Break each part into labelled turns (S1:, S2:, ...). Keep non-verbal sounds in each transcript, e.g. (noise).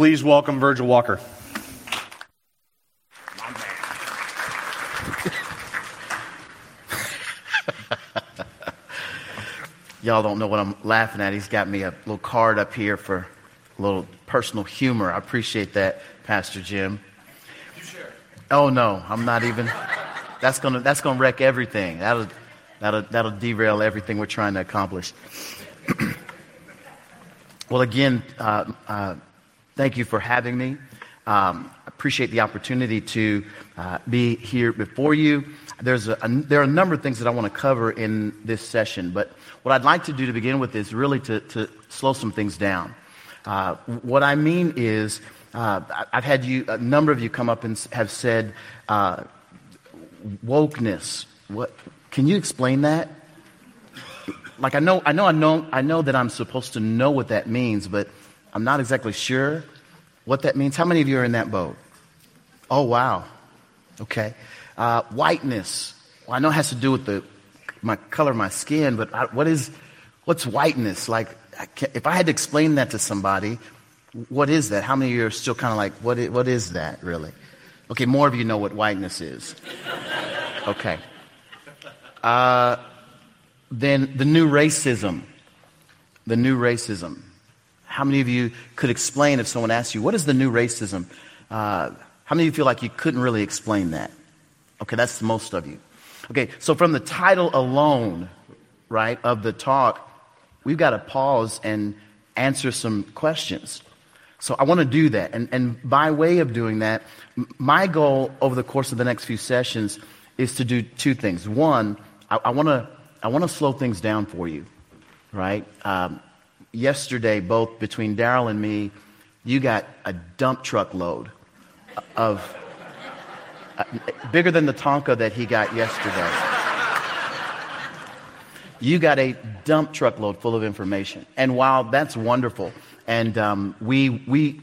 S1: Please welcome Virgil Walker. (laughs)
S2: Y'all don't know what I'm laughing at. He's got me a little card up here for a little personal humor. I appreciate that, Pastor Jim. Oh no, I'm not even. That's gonna that's gonna wreck everything. That'll that'll that'll derail everything we're trying to accomplish. (clears throat) well, again, uh, uh, thank you for having me. Um, appreciate the opportunity to uh, be here before you. There's a, a, there are a number of things that I want to cover in this session, but what I'd like to do to begin with is really to, to slow some things down. Uh, what I mean is, uh, I've had you, a number of you come up and have said, uh, wokeness. What, can you explain that? Like I know, I know, I know, I know that I'm supposed to know what that means, but I'm not exactly sure what that means. How many of you are in that boat? Oh wow, okay. Uh, whiteness. Well, I know it has to do with the my color of my skin, but I, what is what's whiteness? Like, I if I had to explain that to somebody, what is that? How many of you are still kind of like, what is, what is that really? Okay, more of you know what whiteness is. Okay. Uh, then the new racism. The new racism. How many of you could explain if someone asked you, what is the new racism? Uh, how many of you feel like you couldn't really explain that? Okay, that's most of you. Okay, so from the title alone, right, of the talk, we've got to pause and answer some questions. So I want to do that. And, and by way of doing that, my goal over the course of the next few sessions is to do two things. One, I, I want to I want to slow things down for you, right? Um, yesterday, both between Darrell and me, you got a dump truck load of uh, bigger than the Tonka that he got yesterday. you got a dump truck load full of information, and while that's wonderful, and um, we we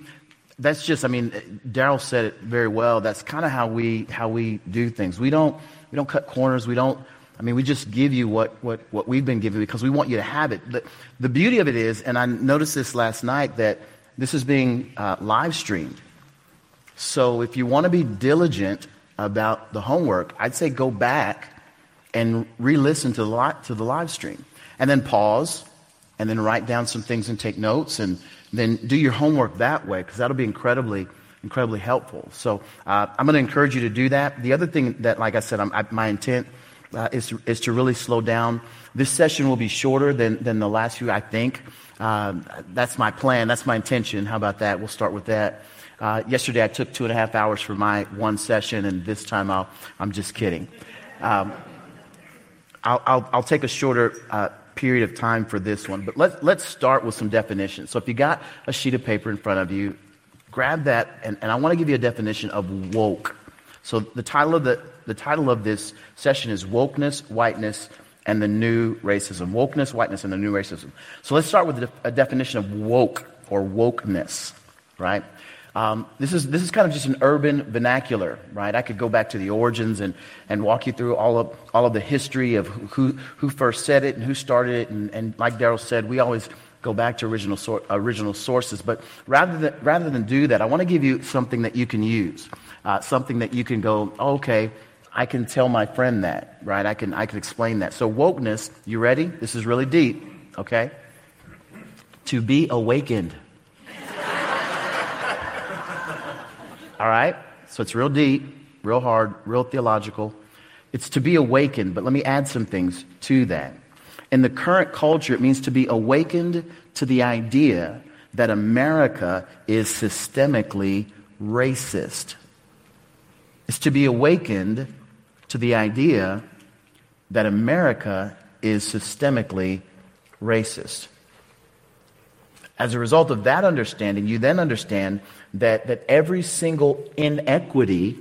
S2: that's just I mean Darrell said it very well. That's kind of how we how we do things. We don't we don't cut corners. We don't I mean, we just give you what, what, what we've been given because we want you to have it. The, the beauty of it is, and I noticed this last night, that this is being uh, live streamed. So if you want to be diligent about the homework, I'd say go back and re listen to, the to the live stream. And then pause, and then write down some things and take notes, and then do your homework that way because that'll be incredibly incredibly helpful. So uh, I'm going to encourage you to do that. The other thing that, like I said, I, my intent uh, is, is to really slow down. This session will be shorter than, than the last few, I think. Um, that's my plan. That's my intention. How about that? We'll start with that. Uh, yesterday, I took two and a half hours for my one session, and this time I'll, I'm just kidding. Um, I'll, I'll, I'll, take a shorter uh, period of time for this one, but let, let's start with some definitions. So if you got a sheet of paper in front of you, grab that, and, and I want to give you a definition of woke. So the title of the the title of this session is Wokeness, Whiteness, and the New Racism. Wokeness, Whiteness, and the New Racism. So let's start with a definition of woke or wokeness, right? Um, this, is, this is kind of just an urban vernacular, right? I could go back to the origins and, and walk you through all of, all of the history of who, who first said it and who started it. And, and like Darrell said, we always go back to original, sor- original sources. But rather than, rather than do that, I want to give you something that you can use, uh, something that you can go, okay, I can tell my friend that, right? I can, I can explain that. So, wokeness, you ready? This is really deep, okay? To be awakened. (laughs) All right? So, it's real deep, real hard, real theological. It's to be awakened, but let me add some things to that. In the current culture, it means to be awakened to the idea that America is systemically racist. It's to be awakened to the idea that America is systemically racist. As a result of that understanding, you then understand that, that every single inequity,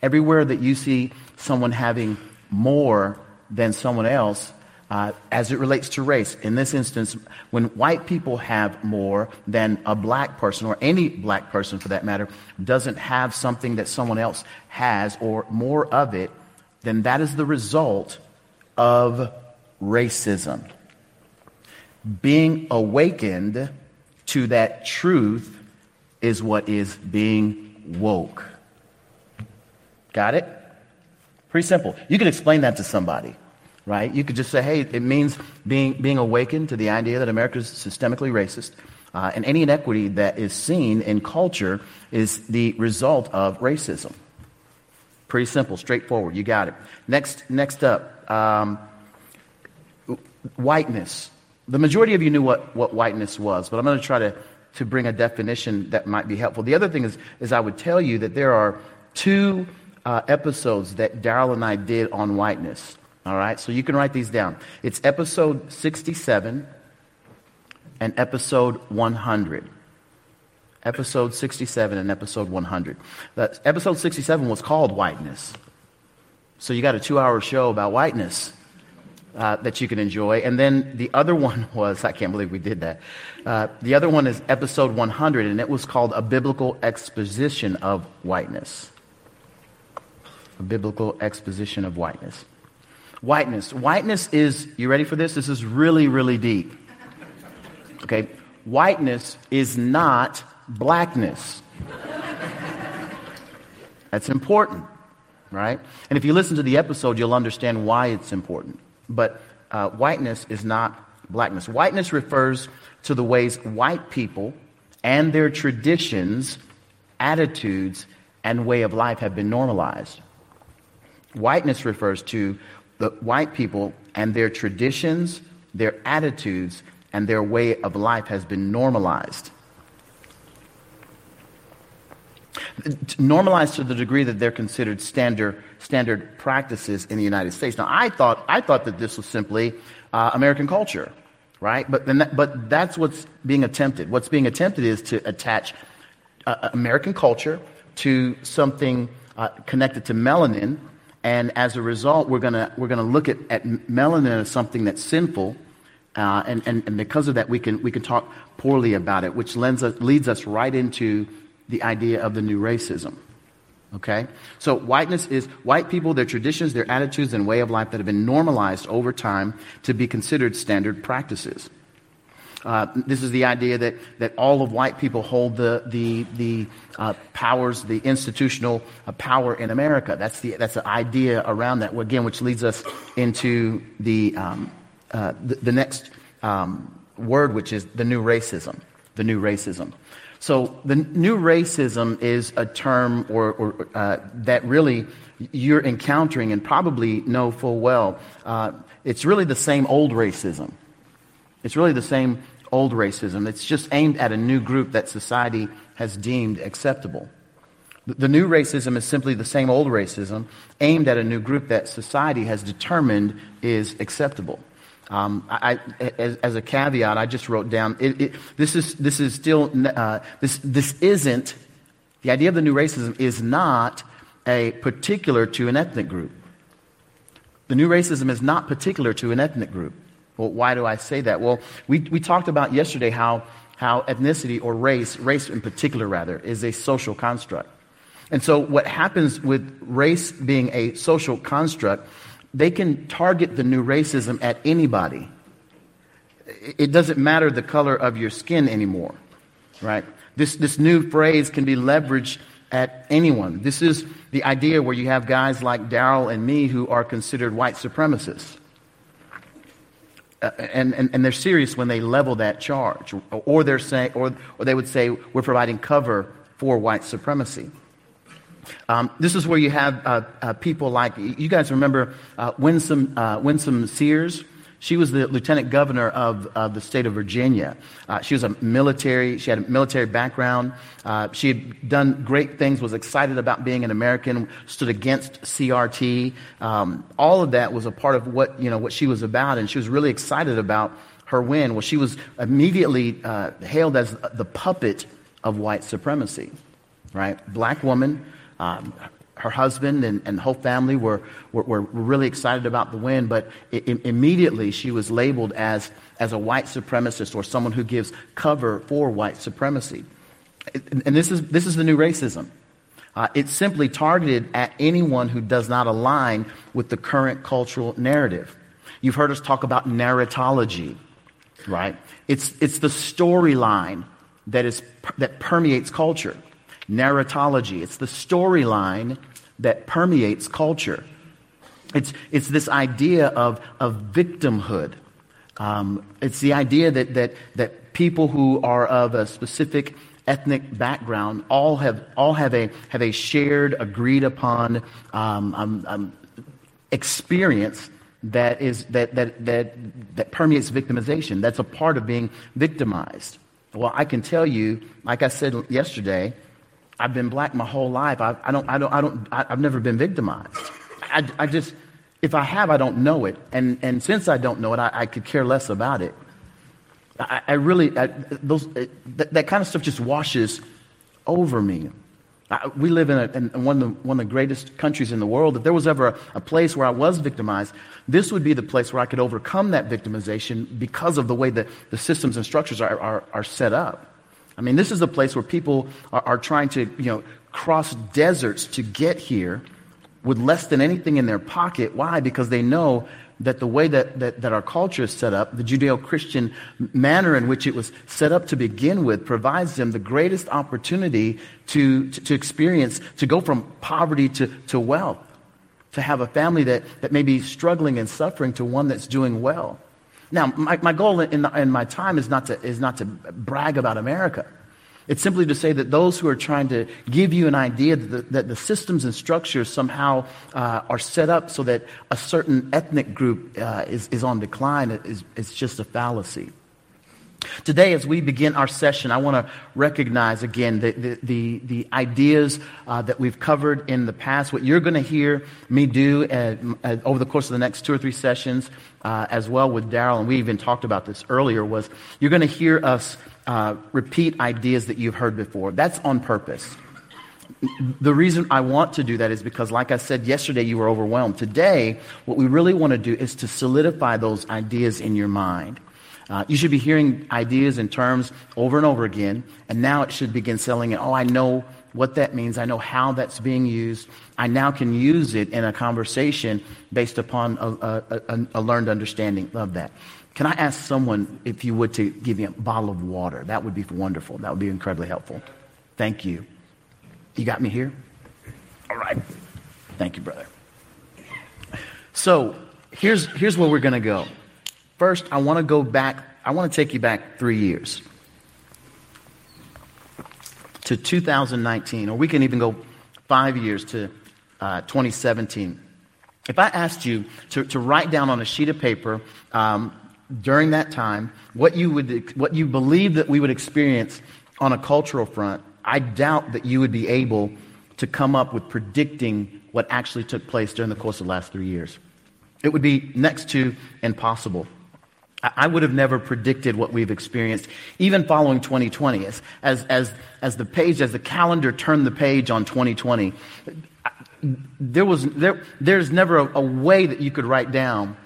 S2: everywhere that you see someone having more than someone else, uh, as it relates to race. In this instance, when white people have more than a black person, or any black person for that matter, doesn't have something that someone else has, or more of it, then that is the result of racism. Being awakened to that truth is what is being woke. Got it? Pretty simple. You can explain that to somebody, right? You could just say, hey, it means being, being awakened to the idea that America is systemically racist. Uh, and any inequity that is seen in culture is the result of racism. Pretty simple, straightforward. You got it. Next, next up, um, whiteness. The majority of you knew what, what whiteness was, but I'm going to try to, to bring a definition that might be helpful. The other thing is, is I would tell you that there are two uh, episodes that Darrell and I did on whiteness. All right, so you can write these down. It's episode 67 and episode 100. Episode 67 and episode 100. That episode 67 was called Whiteness. So you got a two hour show about whiteness uh, that you can enjoy. And then the other one (laughs) was, I can't believe we did that. Uh, the other one is episode 100, and it was called A Biblical Exposition of Whiteness. A Biblical Exposition of Whiteness. Whiteness. Whiteness is, you ready for this? This is really, really deep. Okay? Whiteness is not blackness. That's important, right? And if you listen to the episode, you'll understand why it's important. But uh, whiteness is not blackness. Whiteness refers to the ways white people and their traditions, attitudes, and way of life have been normalized. Whiteness refers to the white people and their traditions, their attitudes, and their way of life has been normalized. Normalized to the degree that they're considered standard standard practices in the United States. Now, I thought, I thought that this was simply uh, American culture, right? But, that, but that's what's being attempted. What's being attempted is to attach uh, uh, American culture to something uh, connected to melanin. And as a result, we're going we're gonna look at, at melanin as something that's sinful. Uh, and, and, and because of that, we can, we can talk poorly about it, which lends us, leads us right into the idea of the new racism. Okay? So, whiteness is white people, their traditions, their attitudes, and way of life that have been normalized over time to be considered standard practices. Uh, this is the idea that, that all of white people hold the, the, the uh, powers, the institutional uh, power in America. That's the, that's the idea around that, again, which leads us into the, um, uh, the, the, next um, word, which is the new racism. The new racism. So the new racism is a term or, or uh, that really you're encountering and probably know full well. Uh, it's really the same old racism. It's really the same old racism. It's just aimed at a new group that society has deemed acceptable. The new racism is simply the same old racism aimed at a new group that society has determined is acceptable. Um, I, as, as, a caveat, I just wrote down it, it, this is this is still uh, this this isn't the idea of the new racism is not a particular to an ethnic group. The new racism is not particular to an ethnic group. Well, why do I say that? Well, we, we talked about yesterday how, how ethnicity or race, race in particular rather, is a social construct. And so what happens with race being a social construct they can target the new racism at anybody. It doesn't matter the color of your skin anymore, right? This, this new phrase can be leveraged at anyone. This is the idea where you have guys like Darrell and me who are considered white supremacists. Uh, and, and, and they're serious when they level that charge. Or, they're saying, or, or they would say, we're providing cover for white supremacy. Um, this is where you have uh, uh, people like, you guys remember uh, Winsome, uh, Winsome Sears? She was the lieutenant governor of, of the state of Virginia. Uh, she was a military, she had a military background. Uh, she had done great things, was excited about being an American, stood against CRT. Um, all of that was a part of what, you know, what she was about, and she was really excited about her win? Well, she was immediately uh, hailed as the puppet of white supremacy, right? Black woman, um, her husband and, and whole family were, were, were, really excited about the win, but it, immediately she was labeled as, as a white supremacist or someone who gives cover for white supremacy. And this is, this is the new racism. Uh, it's simply targeted at anyone who does not align with the current cultural narrative. You've heard us talk about narratology, right? It's, it's the storyline that, is, that permeates culture. Narratology, it's the storyline that permeates culture. It's, it's this idea of, of victimhood. Um, it's the idea that, that, that people who are of a specific ethnic background all have, all have, a, have a shared, agreed upon um, um, um, experience that, is, that, that, that, that permeates victimization. That's a part of being victimized. Well, I can tell you, like I said yesterday, I've been black my whole life. I, I don't, I don't, I don't, I, have never been victimized. I, I just, if I have, I don't know it. And, and since I don't know it, I, I could care less about it. I, I really, I, those, uh, that, that, kind of stuff just washes over me. I, we live in, a, in, one, of the, one of the greatest countries in the world. If there was ever a, a place where I was victimized, this would be the place where I could overcome that victimization because of the way that the systems and structures are, are, are set up. I mean, this is a place where people are, are trying to, you know, cross deserts to get here with less than anything in their pocket. Why? Because they know that the way that, that, that our culture is set up, the Judeo Christian manner in which it was set up to begin with, provides them the greatest opportunity to, to, to experience, to go from poverty to, to wealth, to have a family that, that may be struggling and suffering to one that's doing well. Now, my, my goal in, the, in my time is not, to, is not to brag about America. It's simply to say that those who are trying to give you an idea that the, that the systems and structures somehow uh, are set up so that a certain ethnic group uh, is, is on decline is, is just a fallacy. Today, as we begin our session, I want to recognize again the, the, the, the ideas uh, that we've covered in the past. What you're going to hear me do uh, uh, over the course of the next two or three sessions, uh, as well with Darrell, and we even talked about this earlier, was you're going to hear us uh, repeat ideas that you've heard before. That's on purpose. The reason I want to do that is because, like I said yesterday, you were overwhelmed. Today, what we really want to do is to solidify those ideas in your mind. Uh, you should be hearing ideas and terms over and over again, and now it should begin selling it. Oh, I know what that means. I know how that's being used. I now can use it in a conversation based upon a, a, a learned understanding of that. Can I ask someone, if you would, to give me a bottle of water? That would be wonderful. That would be incredibly helpful. Thank you. You got me here? All right. Thank you, brother. So here's, here's where we're going to go. First, I want to go back, I want to take you back three years to 2019, or we can even go five years to uh, 2017. If I asked you to, to write down on a sheet of paper um, during that time, what you, would, what you believe that we would experience on a cultural front, I doubt that you would be able to come up with predicting what actually took place during the course of the last three years. It would be next to impossible. I would have never predicted what we've experienced, even following 2020. As, as, as, as the page, as the calendar turned the page on 2020, there was, there, there's never a, a way that you could write down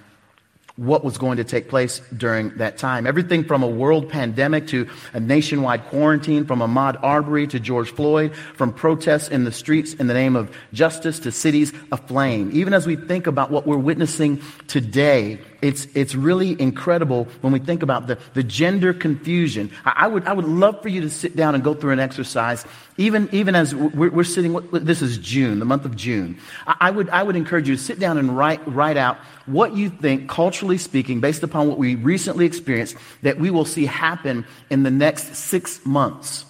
S2: what was going to take place during that time. Everything from a world pandemic to a nationwide quarantine, from Ahmaud Arbery to George Floyd, from protests in the streets in the name of justice to cities aflame. Even as we think about what we're witnessing today, it's, it's really incredible when we think about the, the gender confusion. I, I, would, I would love for you to sit down and go through an exercise, even, even as we're, we're sitting, this is June, the month of June. I, I, would, I would encourage you to sit down and write, write out what you think, culturally speaking, based upon what we recently experienced, that we will see happen in the next six months.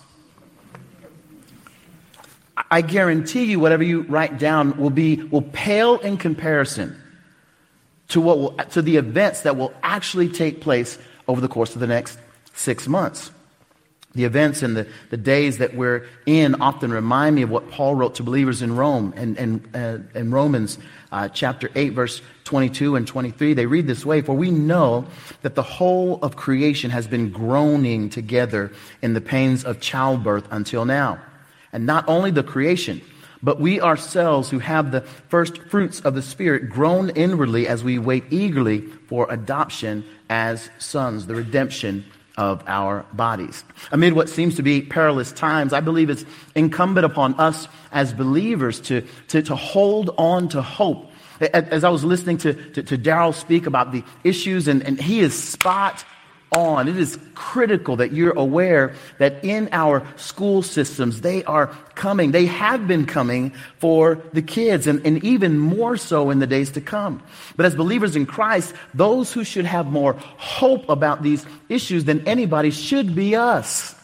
S2: I guarantee you, whatever you write down will be will pale in comparison to, what will, to the events that will actually take place over the course of the next six months. The events and the, the days that we're in often remind me of what Paul wrote to believers in Rome and, and, uh, in Romans uh, chapter 8, verse 22 and 23. They read this way For we know that the whole of creation has been groaning together in the pains of childbirth until now. And not only the creation, but we ourselves who have the first fruits of the Spirit groan inwardly as we wait eagerly for adoption as sons, the redemption of our bodies. Amid what seems to be perilous times, I believe it's incumbent upon us as believers to, to, to hold on to hope. As I was listening to, to, to Darrell speak about the issues, and, and he is spot on. It is critical that you're aware that in our school systems, they are coming. They have been coming for the kids, and, and even more so in the days to come. But as believers in Christ, those who should have more hope about these issues than anybody should be us.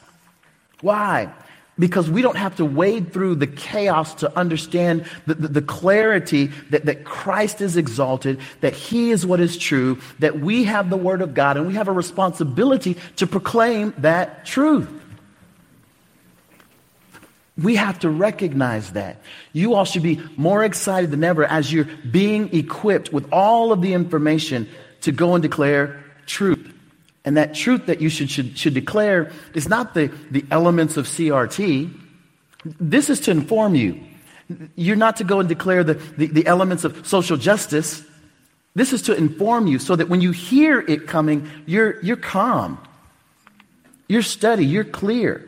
S2: Why? Because we don't have to wade through the chaos to understand the, the, the, clarity that, that Christ is exalted, that He is what is true, that we have the Word of God, and we have a responsibility to proclaim that truth. We have to recognize that. You all should be more excited than ever as you're being equipped with all of the information to go and declare truth. And that truth that you should, should, should declare is not the, the elements of CRT. This is to inform you. You're not to go and declare the, the, the elements of social justice. This is to inform you so that when you hear it coming, you're, you're calm. You're steady. You're clear.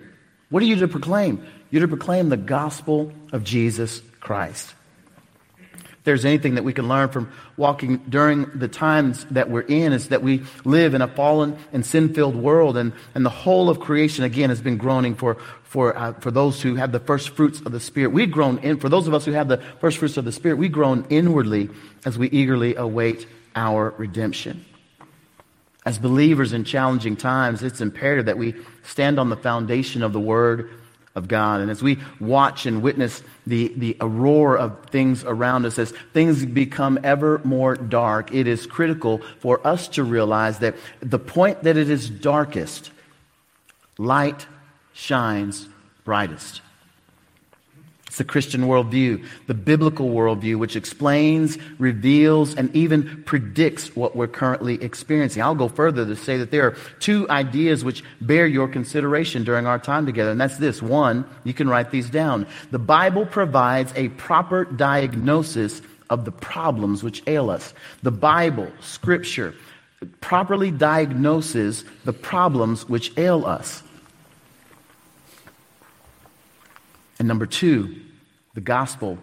S2: What are you to proclaim? You're to proclaim the gospel of Jesus Christ there's anything that we can learn from walking during the times that we're in, is that we live in a fallen and sin filled world, and, and the whole of creation, again, has been groaning for, for, uh, for those who have the first fruits of the Spirit. We've grown in, for those of us who have the first fruits of the Spirit, we groan inwardly as we eagerly await our redemption. As believers in challenging times, it's imperative that we stand on the foundation of the Word of God. And as we watch and witness the, the aurora of things around us, as things become ever more dark, it is critical for us to realize that the point that it is darkest, light shines brightest. It's the Christian worldview, the biblical worldview, which explains, reveals, and even predicts what we're currently experiencing. I'll go further to say that there are two ideas which bear your consideration during our time together, and that's this. One, you can write these down. The Bible provides a proper diagnosis of the problems which ail us. The Bible, Scripture, properly diagnoses the problems which ail us. And number two, the gospel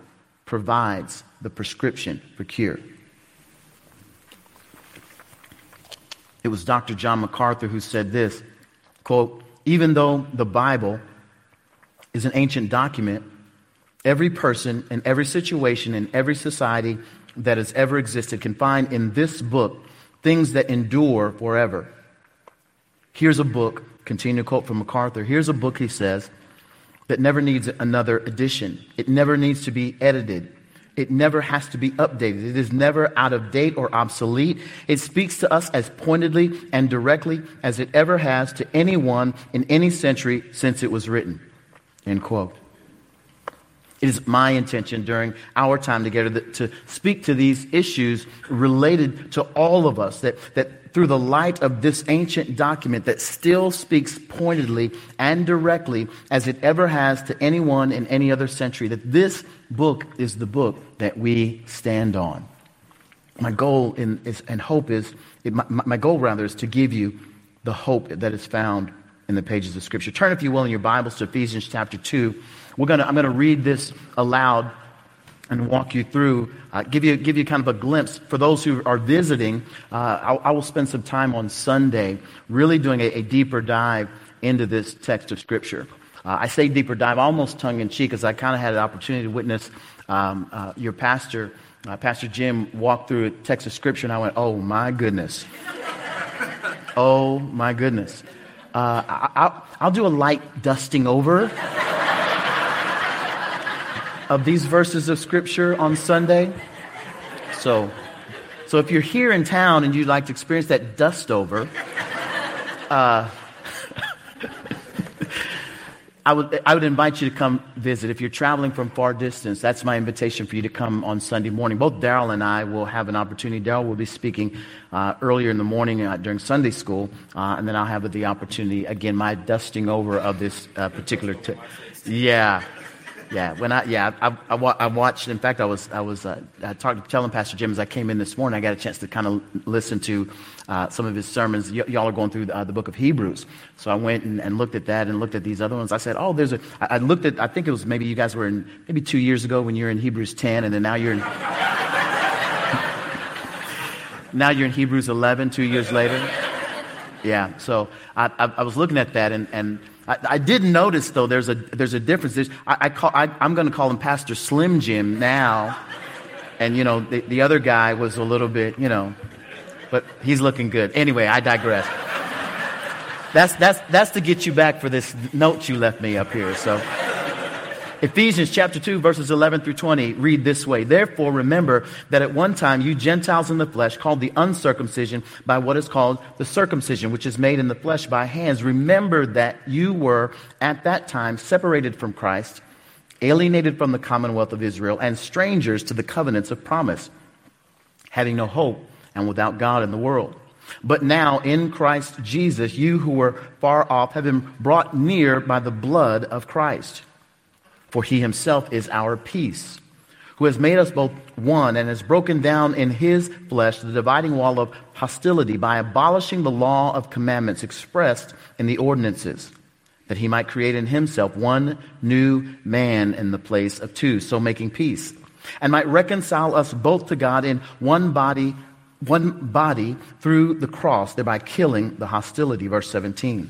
S2: provides the prescription for cure. It was Dr. John MacArthur who said this quote, even though the Bible is an ancient document, every person in every situation in every society that has ever existed can find in this book things that endure forever. Here's a book, continue to quote from MacArthur. Here's a book, he says, that never needs another edition. It never needs to be edited. It never has to be updated. It is never out of date or obsolete. It speaks to us as pointedly and directly as it ever has to anyone in any century since it was written. End quote. It is my intention during our time together to speak to these issues related to all of us, that, that through the light of this ancient document that still speaks pointedly and directly as it ever has to anyone in any other century, that this book is the book that we stand on. My goal in, is, and hope is, it, my, my goal rather, is to give you the hope that is found in the pages of Scripture. Turn, if you will, in your Bibles to Ephesians chapter 2. We're gonna, I'm going to read this aloud and walk you through, uh, give, you, give you kind of a glimpse. For those who are visiting, uh, I, I, will spend some time on Sunday really doing a, a deeper dive into this text of Scripture. Uh, I say deeper dive almost tongue in cheek because I kind of had an opportunity to witness um, uh, your pastor, uh, Pastor Jim, walk through a text of Scripture, and I went, oh my goodness. oh my goodness. Uh, I, I'll do a light dusting over of these verses of Scripture on Sunday. So, so if you're here in town and you'd like to experience that dust over, uh, (laughs) I would, I would invite you to come visit. If you're traveling from far distance, that's my invitation for you to come on Sunday morning. Both Darrell and I will have an opportunity. Darrell will be speaking uh, earlier in the morning uh, during Sunday school, uh, and then I'll have the opportunity, again, my dusting over of this uh, particular. T- yeah. Yeah, when I yeah I, I, I, watched. In fact, I was I was uh, I talked to telling Pastor Jim as I came in this morning. I got a chance to kind of listen to uh, some of his sermons. Y- y'all are going through uh, the book of Hebrews, so I went and, and, looked at that and looked at these other ones. I said, oh, there's a. I, I looked at. I think it was maybe you guys were in maybe two years ago when you were in Hebrews 10, and then now you're in. (laughs) now you're in Hebrews 11, two years later. Yeah, so I, I, I was looking at that and and I, I did notice, though, there's a, there's a difference. There's, I, I call, I, am going to call him Pastor Slim Jim now. And, you know, the, the other guy was a little bit, you know, but he's looking good. Anyway, I digress. That's, that's, that's to get you back for this note you left me up here. So. Ephesians chapter 2 verses 11 through 20 read this way. Therefore remember that at one time you Gentiles in the flesh called the uncircumcision by what is called the circumcision, which is made in the flesh by hands. Remember that you were at that time separated from Christ, alienated from the commonwealth of Israel, and strangers to the covenants of promise, having no hope and without God in the world. But now in Christ Jesus, you who were far off have been brought near by the blood of Christ. For he himself is our peace, who has made us both one and has broken down in his flesh the dividing wall of hostility by abolishing the law of commandments expressed in the ordinances, that he might create in himself one new man in the place of two, so making peace, and might reconcile us both to God in one body one body through the cross, thereby killing the hostility. Verse 17.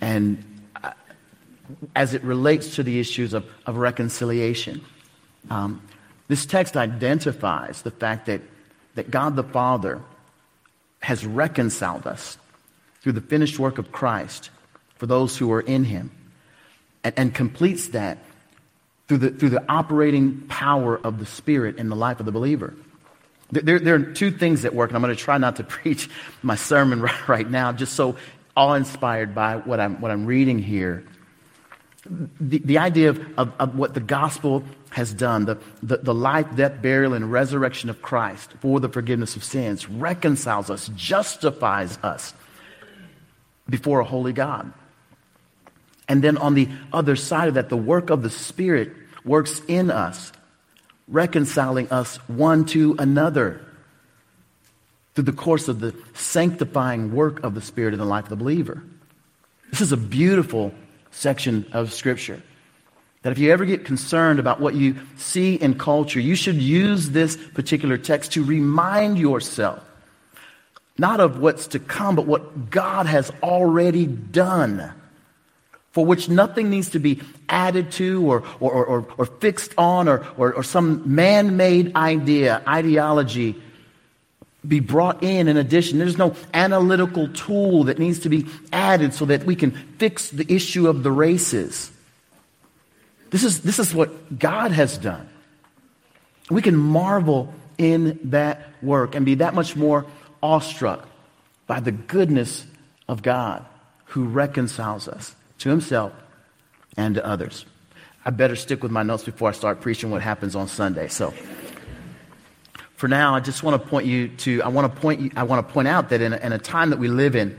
S2: And uh, as it relates to the issues of, of reconciliation, um, this text identifies the fact that, that God the Father has reconciled us through the finished work of Christ for those who are in Him and, and completes that through the, through the operating power of the Spirit in the life of the believer. There, there, are two things that work, and I'm going to try not to (laughs) preach my sermon right, (laughs) right now, just so awe inspired by what I'm, what I'm reading here. The, the idea of, of, of what the gospel has done, the, the, the life, death, burial, and resurrection of Christ for the forgiveness of sins, reconciles us, justifies us before a holy God. And then on the other side of that, the work of the Spirit works in us, reconciling us one to another through the course of the sanctifying work of the Spirit in the life of the believer. This is a beautiful section of Scripture. That if you ever get concerned about what you see in culture, you should use this particular text to remind yourself not of what's to come, but what God has already done, for which nothing needs to be added to or, or, or, or fixed on or, or, or some man made idea, ideology be brought in in addition. There's no analytical tool that needs to be added so that we can fix the issue of the races. This is, this is what God has done. We can marvel in that work and be that much more awestruck by the goodness of God who reconciles us to himself and to others. I better stick with my notes before I start preaching what happens on Sunday. So for now, I just want to point you to, I want to point, you, I want to point out that in a, in a time that we live in,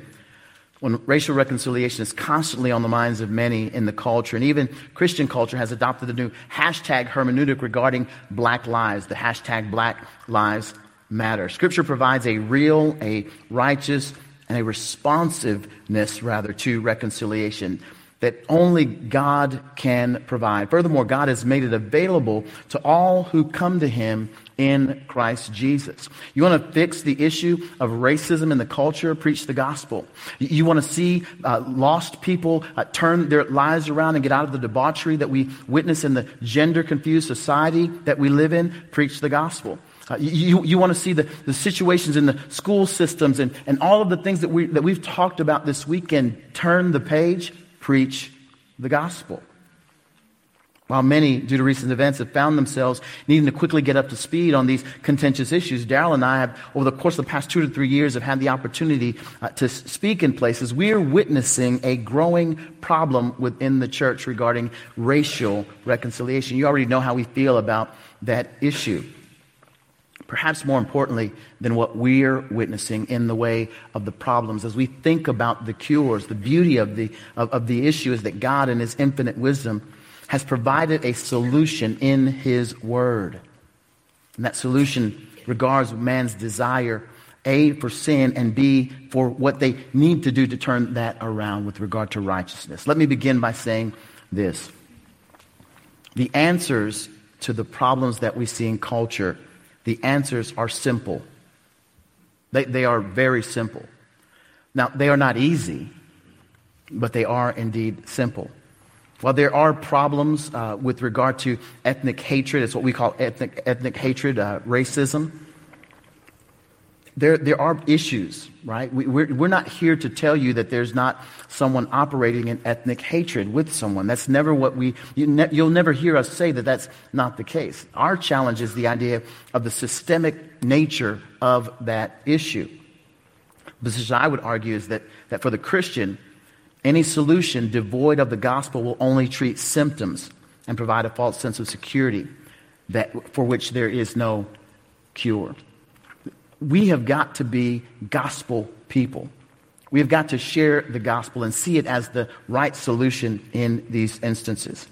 S2: when racial reconciliation is constantly on the minds of many in the culture, and even Christian culture has adopted the new hashtag hermeneutic regarding black lives, the hashtag black lives matter. Scripture provides a real, a righteous, and a responsiveness, rather, to reconciliation that only God can provide. Furthermore, God has made it available to all who come to Him in Christ Jesus. You want to fix the issue of racism in the culture? Preach the gospel. You want to see uh, lost people uh, turn their lives around and get out of the debauchery that we witness in the gender confused society that we live in? Preach the gospel. Uh, you, you want to see the, the situations in the school systems and, and all of the things that, we, that we've talked about this weekend. Turn the page, preach the gospel. While many, due to recent events, have found themselves needing to quickly get up to speed on these contentious issues, Darrell and I have, over the course of the past two to three years, have had the opportunity uh, to speak in places. We are witnessing a growing problem within the church regarding racial reconciliation. You already know how we feel about that issue. Perhaps more importantly than what we're witnessing in the way of the problems, as we think about the cures, the beauty of the, of, of the issue is that God, in His infinite wisdom, has provided a solution in His Word. And that solution regards man's desire, A, for sin, and B, for what they need to do to turn that around with regard to righteousness. Let me begin by saying this The answers to the problems that we see in culture, the answers are simple. They, they are very simple. Now, they are not easy, but they are indeed simple. While there are problems uh, with regard to ethnic hatred, it's what we call ethnic, ethnic hatred, uh, racism, there, there are issues, right? We, we're, we're not here to tell you that there's not someone operating in ethnic hatred with someone. That's never what we, you ne- you'll never hear us say that that's not the case. Our challenge is the idea of the systemic nature of that issue. The position I would argue is that, that for the Christian, any solution devoid of the gospel will only treat symptoms and provide a false sense of security that, for which there is no cure. We have got to be gospel people. We have got to share the gospel and see it as the right solution in these instances.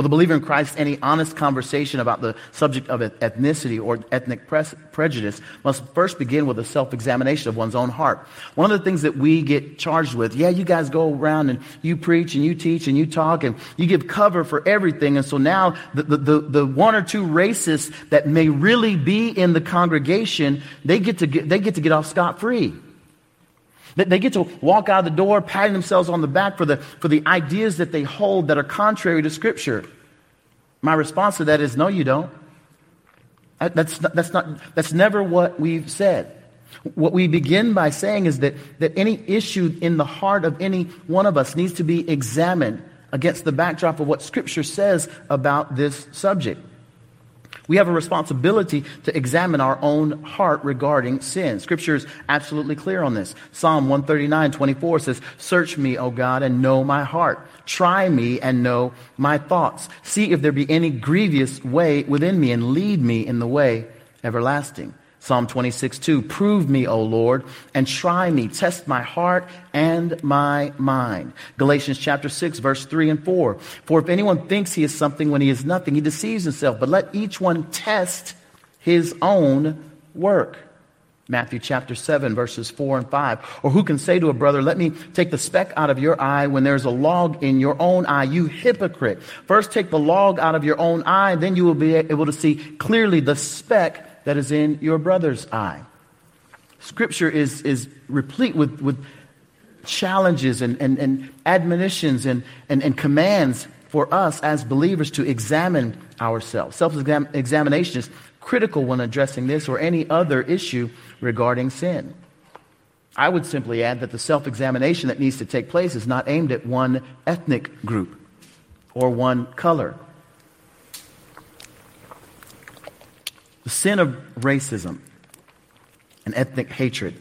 S2: For the believer in Christ, any honest conversation about the subject of ethnicity or ethnic prejudice must first begin with a self examination of one's own heart. One of the things that we get charged with, yeah, you guys go around and you preach and you teach and you talk and you give cover for everything. And so now the, the, the, the one or two racists that may really be in the congregation, they get to get, they get, to get off scot free. They get to walk out of the door patting themselves on the back for the, for the ideas that they hold that are contrary to Scripture. My response to that is no, you don't. That's, not, that's, not, that's never what we've said. What we begin by saying is that, that any issue in the heart of any one of us needs to be examined against the backdrop of what Scripture says about this subject. We have a responsibility to examine our own heart regarding sin. Scripture is absolutely clear on this. Psalm 139, 24 says, Search me, O God, and know my heart. Try me and know my thoughts. See if there be any grievous way within me and lead me in the way everlasting. Psalm 26, 2. Prove me, O Lord, and try me. Test my heart and my mind. Galatians chapter 6, verse 3 and 4. For if anyone thinks he is something when he is nothing, he deceives himself. But let each one test his own work. Matthew chapter 7, verses 4 and 5. Or who can say to a brother, Let me take the speck out of your eye when there's a log in your own eye, you hypocrite? First take the log out of your own eye, then you will be able to see clearly the speck that is in your brother's eye. Scripture is, is replete with, with challenges and, and, and admonitions and, and, and commands for us as believers to examine ourselves. Self examination is critical when addressing this or any other issue regarding sin. I would simply add that the self examination that needs to take place is not aimed at one ethnic group or one color. The sin of racism and ethnic hatred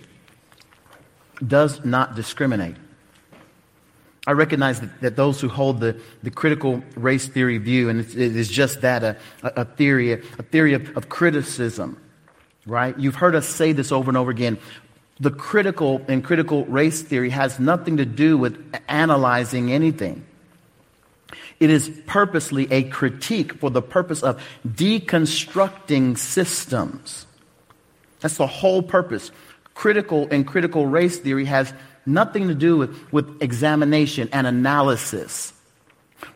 S2: does not discriminate. I recognize that, that those who hold the, the critical race theory view, and it is just that a, a theory, a theory of, of criticism, right? You've heard us say this over and over again. The critical and critical race theory has nothing to do with analyzing anything. It is purposely a critique for the purpose of deconstructing systems. That's the whole purpose. Critical and critical race theory has nothing to do with, with examination and analysis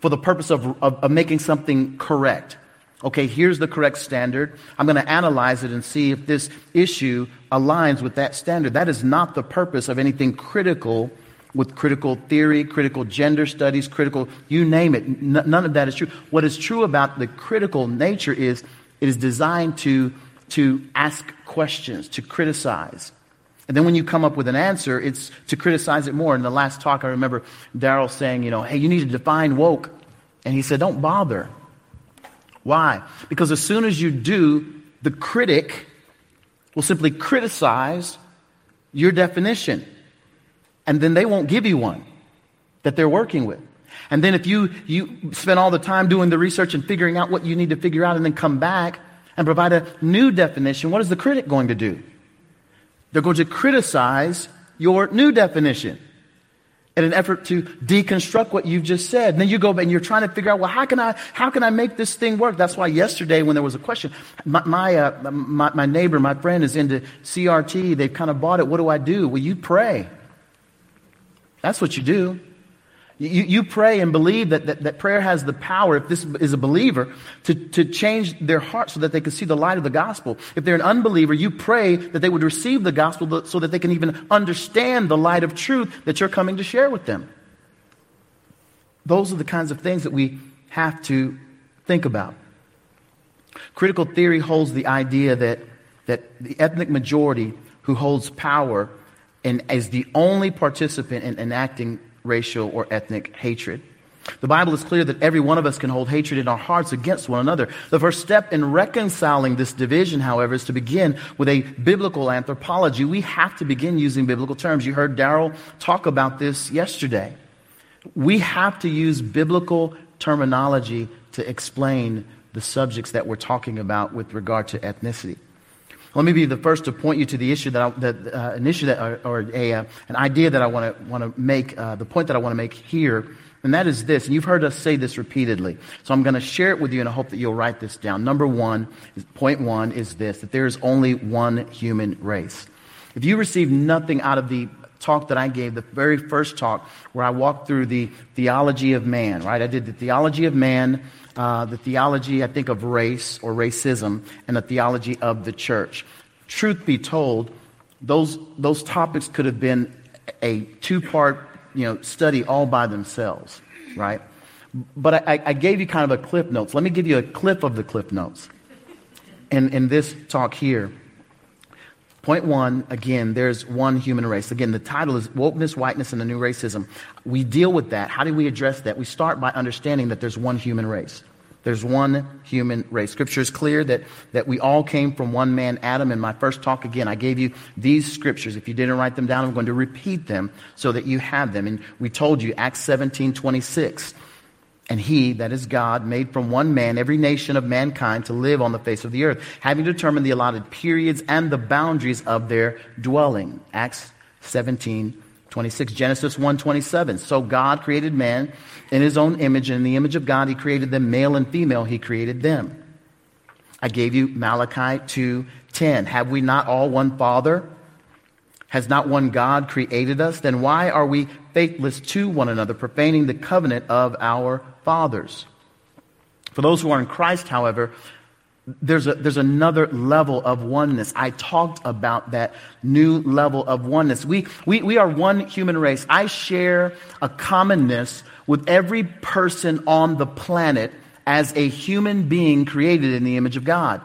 S2: for the purpose of, of, of making something correct. Okay, here's the correct standard. I'm going to analyze it and see if this issue aligns with that standard. That is not the purpose of anything critical with critical theory, critical gender studies, critical, you name it. N- none of that is true. What is true about the critical nature is it is designed to, to ask questions, to criticize. And then when you come up with an answer, it's to criticize it more. In the last talk, I remember Darrell saying, you know, hey, you need to define woke. And he said, don't bother. Why? Because as soon as you do, the critic will simply criticize your definition. And then they won't give you one that they're working with. And then if you, you spend all the time doing the research and figuring out what you need to figure out and then come back and provide a new definition, what is the critic going to do? They're going to criticize your new definition in an effort to deconstruct what you've just said. And then you go and you're trying to figure out, well, how can I, how can I make this thing work? That's why yesterday when there was a question, my, my, uh, my, my neighbor, my friend is into CRT. They've kind of bought it. What do I do? Well, you pray. That's what you do. You, you pray and believe that, that, that, prayer has the power, if this is a believer, to, to change their heart so that they can see the light of the gospel. If they're an unbeliever, you pray that they would receive the gospel so that they can even understand the light of truth that you're coming to share with them. Those are the kinds of things that we have to think about. Critical theory holds the idea that, that the ethnic majority who holds power and is the only participant in enacting racial or ethnic hatred. The Bible is clear that every one of us can hold hatred in our hearts against one another. The first step in reconciling this division, however, is to begin with a biblical anthropology. We have to begin using biblical terms. You heard Darrell talk about this yesterday. We have to use biblical terminology to explain the subjects that we're talking about with regard to ethnicity. Let me be the first to point you to the issue that, I, that uh, an issue that, or, or a, uh, an idea that I want to want to make, uh, the point that I want to make here, and that is this. And you've heard us say this repeatedly, so I'm going to share it with you, and I hope that you'll write this down. Number one, point one is this: that there is only one human race. If you receive nothing out of the talk that I gave, the very first talk, where I walked through the theology of man, right? I did the theology of man uh, the theology, I think, of race or racism and the theology of the church. Truth be told, those, those topics could have been a two part you know, study all by themselves, right? But I, I gave you kind of a clip notes. Let me give you a clip of the clip notes in, in this talk here. Point one, again, there's one human race. Again, the title is Wokeness, Whiteness, and the New Racism. We deal with that. How do we address that? We start by understanding that there's one human race. There's one human race. Scripture is clear that, that we all came from one man, Adam. In my first talk, again, I gave you these scriptures. If you didn't write them down, I'm going to repeat them so that you have them. And we told you, Acts 17 26. And he, that is God, made from one man every nation of mankind to live on the face of the earth, having determined the allotted periods and the boundaries of their dwelling. Acts 17, 26. Genesis 1, 27. So God created man in his own image, and in the image of God he created them, male and female, he created them. I gave you Malachi 2, 10. Have we not all one Father? Has not one God created us? Then why are we faithless to one another, profaning the covenant of our fathers? For those who are in Christ, however, there's, a, there's another level of oneness. I talked about that new level of oneness. We, we, we are one human race. I share a commonness with every person on the planet as a human being created in the image of God.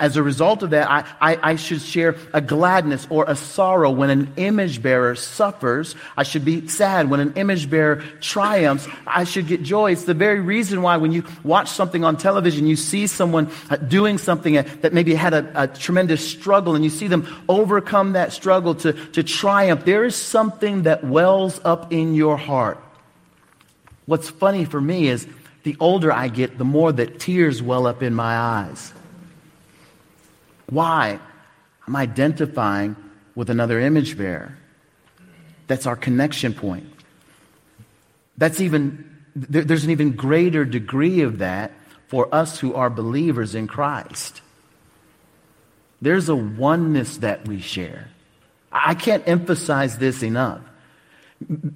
S2: As a result of that, I, I, I, should share a gladness or a sorrow when an image bearer suffers. I should be sad when an image bearer triumphs. I should get joy. It's the very reason why when you watch something on television, you see someone uh, doing something uh, that maybe had a, a tremendous struggle and you see them overcome that struggle to, to triumph. There is something that wells up in your heart. What's funny for me is the older I get, the more that tears well up in my eyes. Why? I'm identifying with another image bearer. That's our connection point. That's even, there's an even greater degree of that for us who are believers in Christ. There's a oneness that we share. I can't emphasize this enough.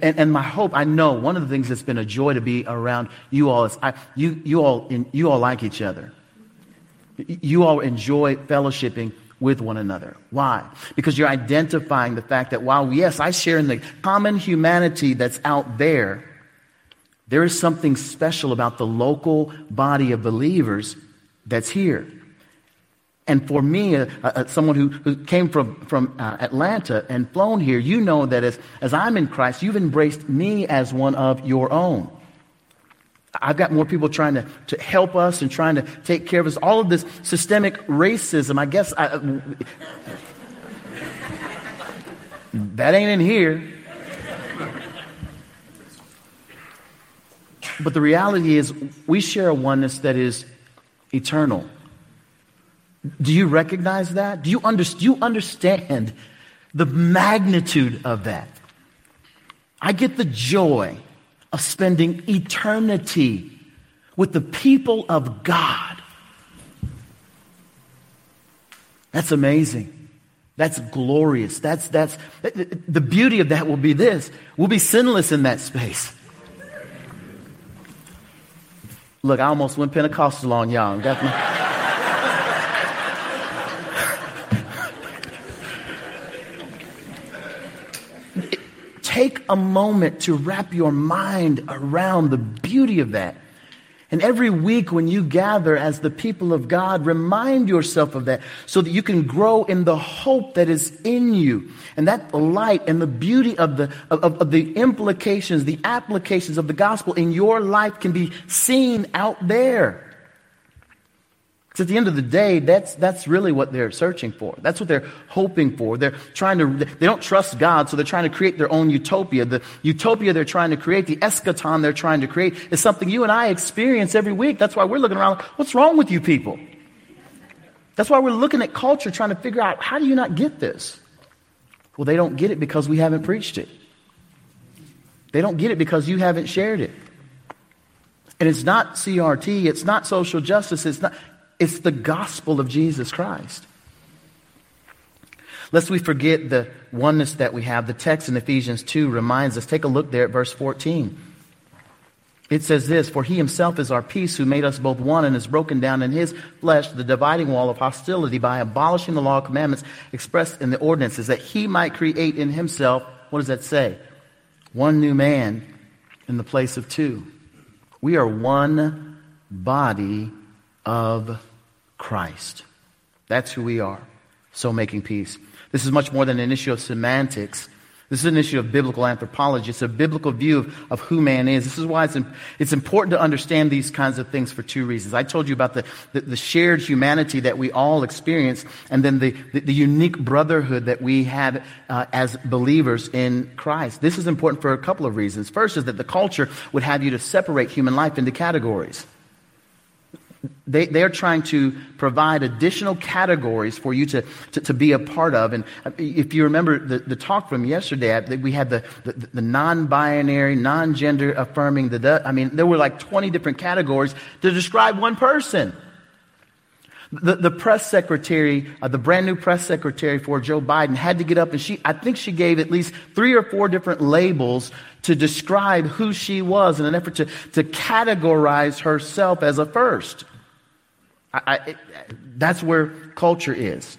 S2: And, and, my hope, I know one of the things that's been a joy to be around you all is I, you, you, all, you all like each other. You all enjoy fellowshipping with one another. Why? Because you're identifying the fact that while, yes, I share in the common humanity that's out there, there is something special about the local body of believers that's here. And for me, uh, uh, someone who, who came from, from uh, Atlanta and flown here, you know that as, as I'm in Christ, you've embraced me as one of your own. I've got more people trying to, to help us and trying to take care of us. All of this systemic racism, I guess I, that ain't in here. But the reality is, we share a oneness that is eternal. Do you recognize that? Do you, under, do you understand the magnitude of that? I get the joy of spending eternity with the people of God. That's amazing. That's glorious. That's, that's, the beauty of that will be this we'll be sinless in that space. Look, I almost went Pentecostal on y'all. Take a moment to wrap your mind around the beauty of that. And every week when you gather as the people of God, remind yourself of that so that you can grow in the hope that is in you. And that light and the beauty of the, of, of the implications, the applications of the gospel in your life can be seen out there. At the end of the day, that's, that's really what they're searching for. That's what they're hoping for. They're trying to, they don't trust God, so they're trying to create their own utopia. The utopia they're trying to create, the eschaton they're trying to create, is something you and I experience every week. That's why we're looking around, what's wrong with you people? That's why we're looking at culture, trying to figure out, how do you not get this? Well, they don't get it because we haven't preached it. They don't get it because you haven't shared it. And it's not CRT, it's not social justice, it's not, it's the gospel of Jesus Christ. Lest we forget the oneness that we have, the text in Ephesians 2 reminds us. Take a look there at verse 14. It says this For he himself is our peace, who made us both one and has broken down in his flesh the dividing wall of hostility by abolishing the law of commandments expressed in the ordinances, that he might create in himself, what does that say? One new man in the place of two. We are one body of Christ. That's who we are. So making peace. This is much more than an issue of semantics. This is an issue of biblical anthropology. It's a biblical view of, of who man is. This is why it's, it's important to understand these kinds of things for two reasons. I told you about the, the, the shared humanity that we all experience, and then the, the, the unique brotherhood that we have uh, as believers in Christ. This is important for a couple of reasons. First is that the culture would have you to separate human life into categories. They, they're trying to provide additional categories for you to, to, to, be a part of. And if you remember the, the talk from yesterday, we had the, the, the non binary, non gender affirming, the, I mean, there were like 20 different categories to describe one person. The, the press secretary, uh, the brand new press secretary for Joe Biden, had to get up and she, I think she gave at least three or four different labels to describe who she was in an effort to, to categorize herself as a first. I, I, it, that's where culture is.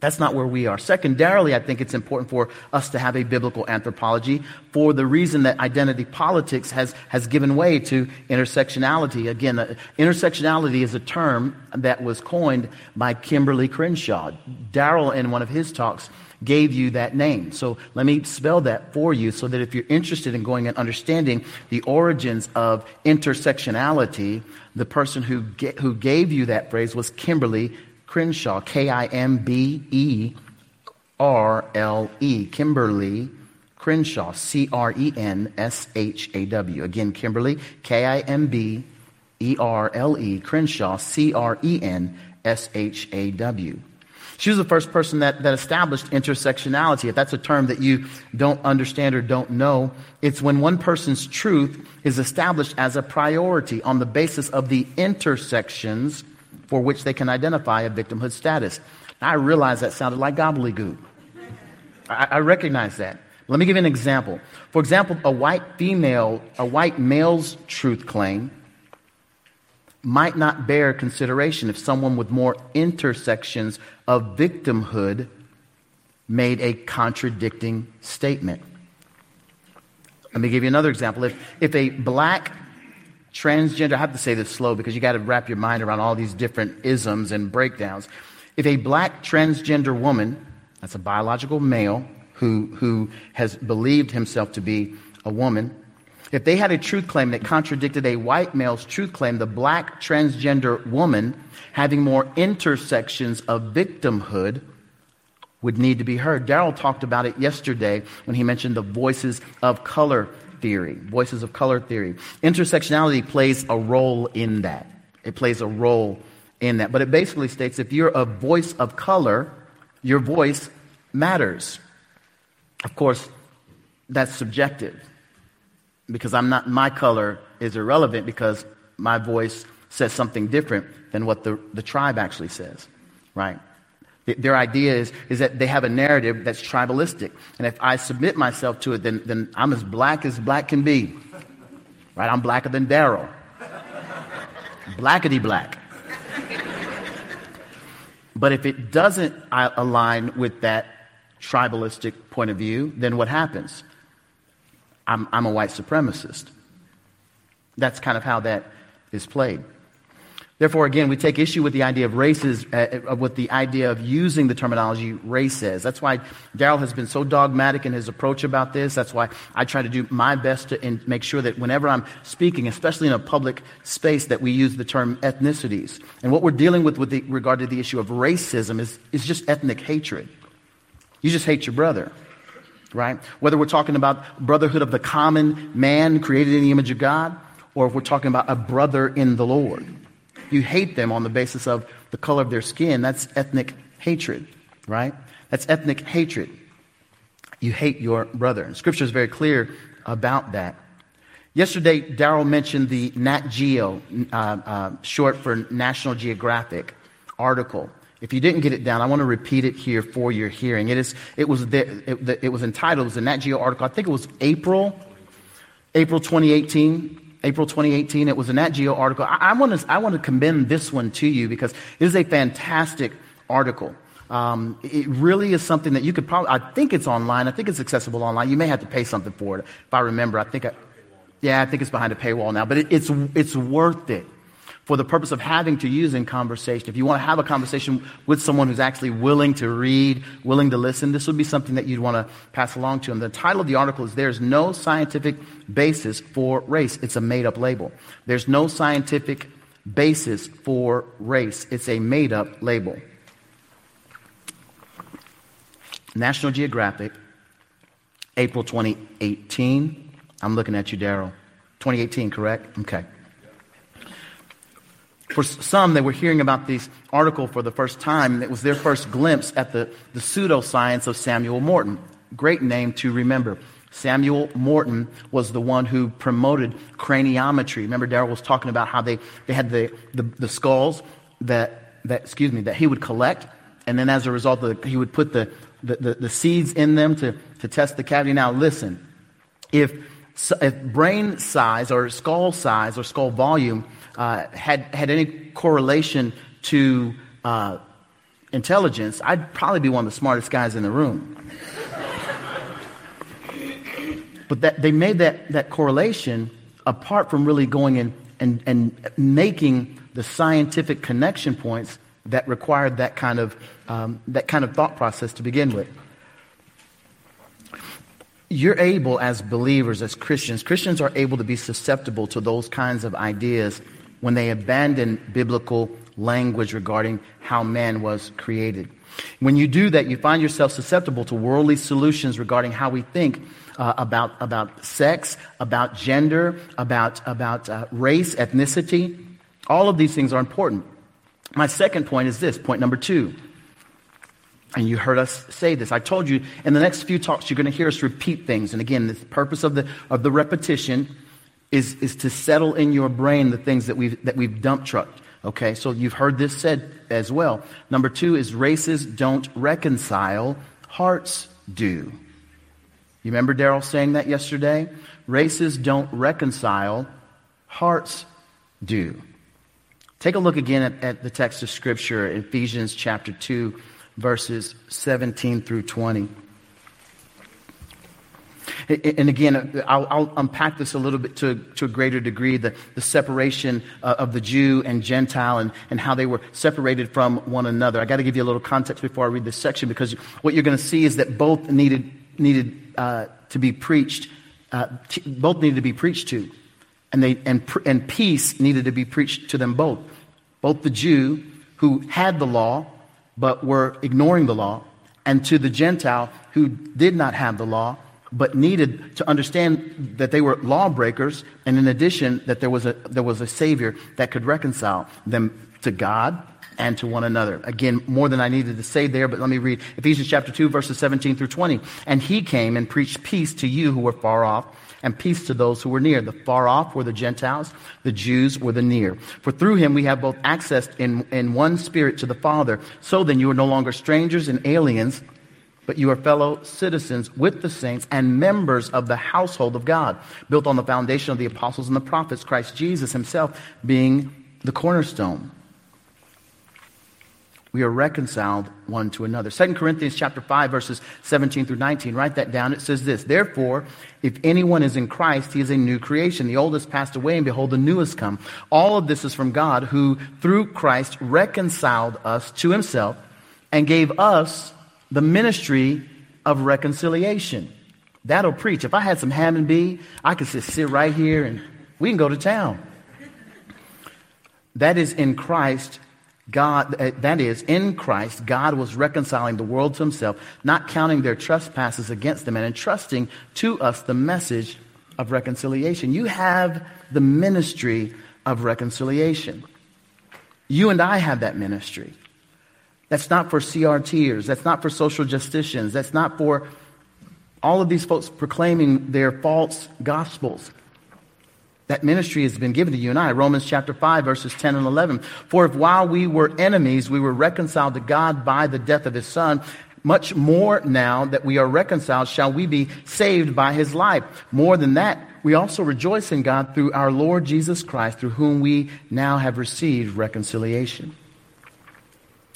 S2: That's not where we are. Secondarily, I think it's important for us to have a biblical anthropology for the reason that identity politics has, has given way to intersectionality. Again, uh, intersectionality is a term that was coined by Kimberlé Crenshaw. Darrell, in one of his talks, gave you that name. So let me spell that for you so that if you're interested in going and understanding the origins of intersectionality, the person who, ga- who gave you that phrase was Kimberlé Crenshaw, K I M B E R L E. Kimberlé Crenshaw, C R E N S H A W. Again, Kimberlé, K I M B E R L E. Crenshaw, C R E N S H A W. She was the first person that, that established intersectionality. If that's a term that you don't understand or don't know, it's when one person's truth is established as a priority on the basis of the intersections for which they can identify a victimhood status. I realize that sounded like gobbledygook. I, I recognize that. Let me give you an example. For example, a white female, a white male's truth claim might not bear consideration if someone with more intersections of victimhood made a contradicting statement. Let me give you another example. If, if a black transgender, I have to say this slow because you got to wrap your mind around all these different isms and breakdowns. If a black transgender woman, that's a biological male who, who has believed himself to be a woman, if they had a truth claim that contradicted a white male's truth claim, the black transgender woman having more intersections of victimhood would need to be heard. Darrell talked about it yesterday when he mentioned the voices of color theory. Voices of color theory. Intersectionality plays a role in that. It plays a role in that. But it basically states if you're a voice of color, your voice matters. Of course, that's subjective because I'm not, my color is irrelevant because my voice says something different than what the, the tribe actually says, right? Their idea is, is that they have a narrative that's tribalistic. And if I submit myself to it, then, then I'm as black as black can be. Right? I'm blacker than Darrell. Blackety black. But if it doesn't uh, align with that tribalistic point of view, then what happens? I'm, I'm a white supremacist. That's kind of how that is played. Therefore, again, we take issue with the idea of races, uh, uh, with the idea of using the terminology races. That's why Darrell has been so dogmatic in his approach about this. That's why I try to do my best to in, make sure that whenever I'm speaking, especially in a public space, that we use the term ethnicities. And what we're dealing with with the, regard to the issue of racism is, is just ethnic hatred. You just hate your brother right? Whether we're talking about brotherhood of the common man created in the image of God, or if we're talking about a brother in the Lord you hate them on the basis of the color of their skin, that's ethnic hatred, right? That's ethnic hatred. You hate your brother. And scripture is very clear about that. Yesterday, Darrell mentioned the Nat Geo, uh, uh, short for National Geographic article. If you didn't get it down, I want to repeat it here for your hearing. It, is, it, was, the, it, it was entitled, it was a Nat Geo article, I think it was April, April 2018. April 2018. It was a Nat Geo article. I, I want to I want to commend this one to you because it is a fantastic article. Um, it really is something that you could probably. I think it's online. I think it's accessible online. You may have to pay something for it. If I remember, I think. I, yeah, I think it's behind a paywall now, but it, it's it's worth it for the purpose of having to use in conversation. If you want to have a conversation with someone who's actually willing to read, willing to listen, this would be something that you'd want to pass along to them. The title of the article is There's No Scientific Basis for Race. It's a made up label. There's no scientific basis for race. It's a made up label. National Geographic, April 2018. I'm looking at you, Darrell. 2018, correct? Okay. For some, they were hearing about this article for the first time. It was their first glimpse at the, the pseudoscience of Samuel Morton. Great name to remember. Samuel Morton was the one who promoted craniometry. Remember, Darrell was talking about how they, they had the, the, the, skulls that, that, excuse me, that he would collect, and then as a result, the, he would put the, the, the, the seeds in them to, to test the cavity. Now, listen, if, if brain size or skull size or skull volume uh, had, had any correlation to uh, intelligence, I'd probably be one of the smartest guys in the room. but that, they made that, that correlation apart from really going in and, and making the scientific connection points that required that kind of, um, that kind of thought process to begin with. You're able, as believers, as Christians, Christians are able to be susceptible to those kinds of ideas when they abandon biblical language regarding how man was created. When you do that, you find yourself susceptible to worldly solutions regarding how we think uh, about, about sex, about gender, about, about uh, race, ethnicity. All of these things are important. My second point is this point number two. And you heard us say this. I told you in the next few talks, you're going to hear us repeat things. And again, the purpose of the, of the repetition is, is to settle in your brain the things that we've, that we've dump trucked. Okay, so you've heard this said as well. Number two is races don't reconcile, hearts do. You remember Darrell saying that yesterday? Races don't reconcile, hearts do. Take a look again at, at the text of Scripture, Ephesians chapter 2, verses 17 through 20. And again, I'll, I'll, unpack this a little bit to, to a greater degree the, the separation uh, of the Jew and Gentile and, and how they were separated from one another. I got to give you a little context before I read this section because what you're going to see is that both needed, needed uh, to be preached, uh, t- both needed to be preached to. And, they, and, and peace needed to be preached to them both. Both the Jew who had the law but were ignoring the law, and to the Gentile who did not have the law but needed to understand that they were lawbreakers, and in addition, that there was a, there was a Savior that could reconcile them to God and to one another. Again, more than I needed to say there, but let me read Ephesians chapter 2, verses 17 through 20. And he came and preached peace to you who were far off, and peace to those who were near. The far off were the Gentiles, the Jews were the near. For through him we have both access in, in one spirit to the Father. So then you are no longer strangers and aliens but you are fellow citizens with the saints and members of the household of God, built on the foundation of the apostles and the prophets, Christ Jesus himself being the cornerstone. We are reconciled one to another. 2 Corinthians chapter 5 verses 17 through 19. Write that down. It says this, Therefore, if anyone is in Christ, he is a new creation. The old has passed away and behold, the new has come. All of this is from God who through Christ reconciled us to himself and gave us the ministry of reconciliation. That'll preach. If I had some ham and bee, I could just sit right here and we can go to town. That is in Christ, God, uh, that is, in Christ, God was reconciling the world to himself, not counting their trespasses against them, and entrusting to us the message of reconciliation. You have the ministry of reconciliation. You and I have that ministry. That's not for CRTers. That's not for social justicians. That's not for all of these folks proclaiming their false gospels. That ministry has been given to you and I. Romans chapter 5, verses 10 and 11. For if while we were enemies, we were reconciled to God by the death of his son, much more now that we are reconciled, shall we be saved by his life. More than that, we also rejoice in God through our Lord Jesus Christ, through whom we now have received reconciliation.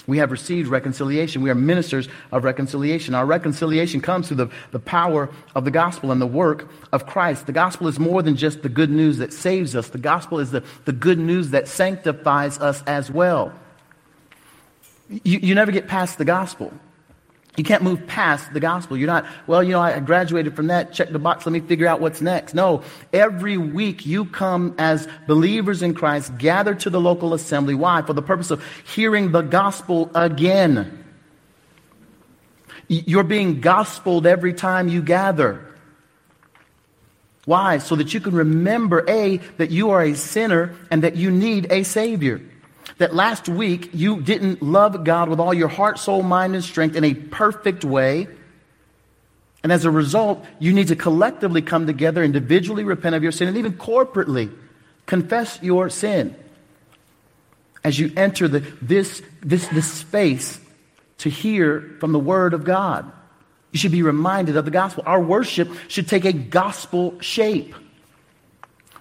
S2: We have received reconciliation. We are ministers of reconciliation. Our reconciliation comes through the, the power of the gospel and the work of Christ. The gospel is more than just the good news that saves us, the gospel is the, the good news that sanctifies us as well. You, you never get past the gospel. You can't move past the gospel. You're not, well, you know, I graduated from that, check the box, let me figure out what's next. No, every week you come as believers in Christ, gather to the local assembly. Why? For the purpose of hearing the gospel again. You're being gospeled every time you gather. Why? So that you can remember, A, that you are a sinner and that you need a Savior that last week you didn't love God with all your heart, soul, mind, and strength in a perfect way. And as a result, you need to collectively come together, individually repent of your sin, and even corporately confess your sin. As you enter the, this, this, this space to hear from the Word of God, you should be reminded of the gospel. Our worship should take a gospel shape.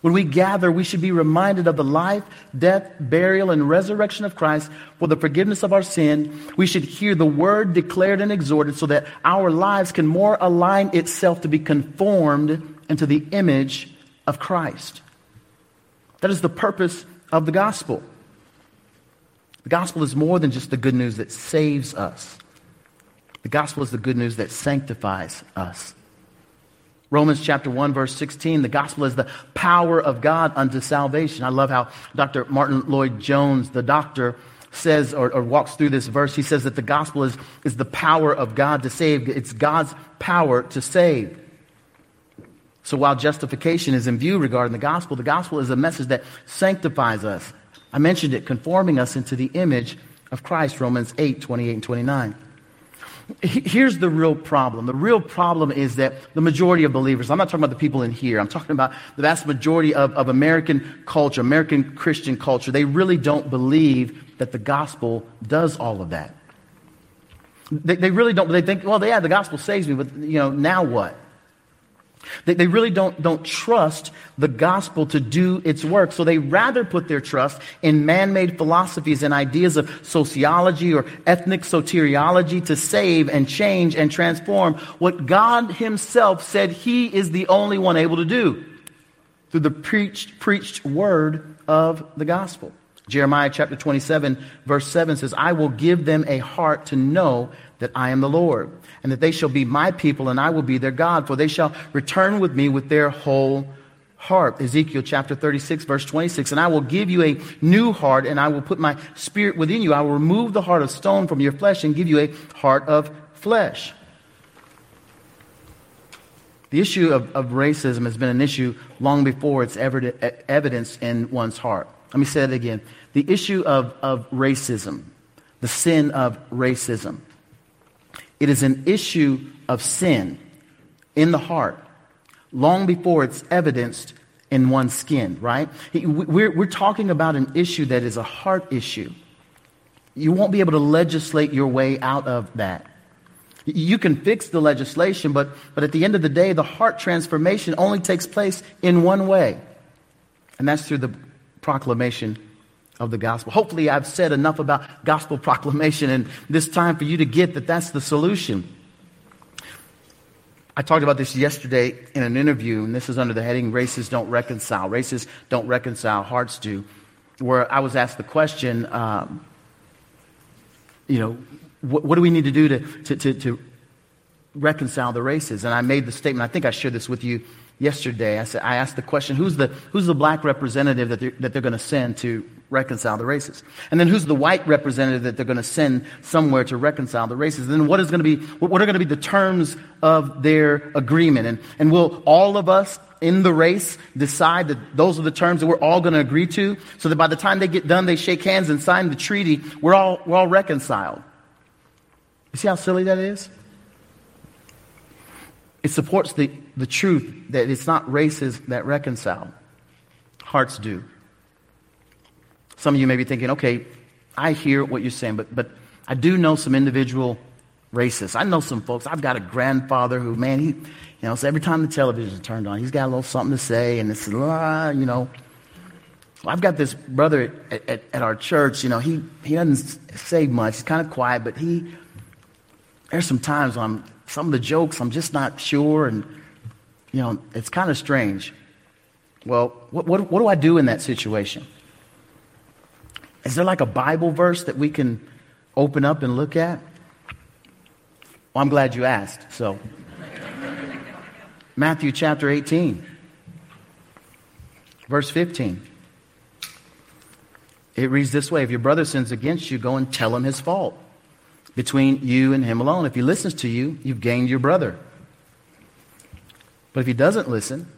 S2: When we gather, we should be reminded of the life, death, burial, and resurrection of Christ for the forgiveness of our sin. We should hear the word declared and exhorted so that our lives can more align itself to be conformed into the image of Christ. That is the purpose of the gospel. The gospel is more than just the good news that saves us. The gospel is the good news that sanctifies us. Romans chapter 1, verse 16, the gospel is the power of God unto salvation. I love how Dr. Martyn Lloyd-Jones, the doctor, says or, or, walks through this verse. He says that the gospel is, is the power of God to save, it's God's power to save. So while justification is in view regarding the gospel, the gospel is a message that sanctifies us. I mentioned it, conforming us into the image of Christ, Romans 8, 28 and 29. Here's the real problem. The real problem is that the majority of believers, I'm not talking about the people in here, I'm talking about the vast majority of, of American culture, American Christian culture, they really don't believe that the gospel does all of that. They, they really don't. They think, well, yeah, the gospel saves me, but, you know, now what? They, they really don't, don't trust the gospel to do its work. So they rather put their trust in man made philosophies and ideas of sociology or ethnic soteriology to save and change and transform what God Himself said He is the only one able to do through the preached, preached word of the gospel. Jeremiah chapter 27, verse 7 says, I will give them a heart to know that I am the Lord, and that they shall be my people, and I will be their God, for they shall return with me with their whole heart. Ezekiel chapter 36, verse 26. And I will give you a new heart, and I will put my spirit within you. I will remove the heart of stone from your flesh and give you a heart of flesh. The issue of, of racism has been an issue long before it's ever evidenced in one's heart. Let me say it again. The issue of, of racism, the sin of racism, it is an issue of sin in the heart long before it's evidenced in one's skin, right? We're, we're talking about an issue that is a heart issue. You won't be able to legislate your way out of that. You can fix the legislation, but, but at the end of the day, the heart transformation only takes place in one way, and that's through the proclamation of the gospel. Hopefully, I've said enough about gospel proclamation and this time for you to get that that's the solution. I talked about this yesterday in an interview, and this is under the heading Races Don't Reconcile. Races Don't Reconcile, Hearts Do, where I was asked the question, um, you know, what, what, do we need to do to, to, to, to reconcile the races? And I made the statement, I think I shared this with you yesterday. I, said, I asked the question who's the, who's the black representative that they're, that they're going to send to reconcile the races? And then who's the white representative that they're going to send somewhere to reconcile the races? And then what, is going to be, what are going to be the terms of their agreement? And, and will all of us in the race decide that those are the terms that we're all going to agree to so that by the time they get done, they shake hands and sign the treaty, we're all, we're all reconciled? You see how silly that is? It supports the, the truth that it's not races that reconcile, hearts do. Some of you may be thinking, okay, I hear what you're saying, but, but I do know some individual racists. I know some folks. I've got a grandfather who, man, he, you know, so every time the television is turned on, he's got a little something to say, and it's, ah, you know. I've got this brother at, at, at, our church, you know, he, he doesn't say much. He's kind of quiet, but he, there's some times when I'm some of the jokes, I'm just not sure. And, you know, it's kind of strange. Well, what, what, what do I do in that situation? Is there like a Bible verse that we can open up and look at? Well, I'm glad you asked. So, (laughs) Matthew chapter 18, verse 15. It reads this way If your brother sins against you, go and tell him his fault between you and him alone. If he listens to you, you've gained your brother. But if he doesn't listen,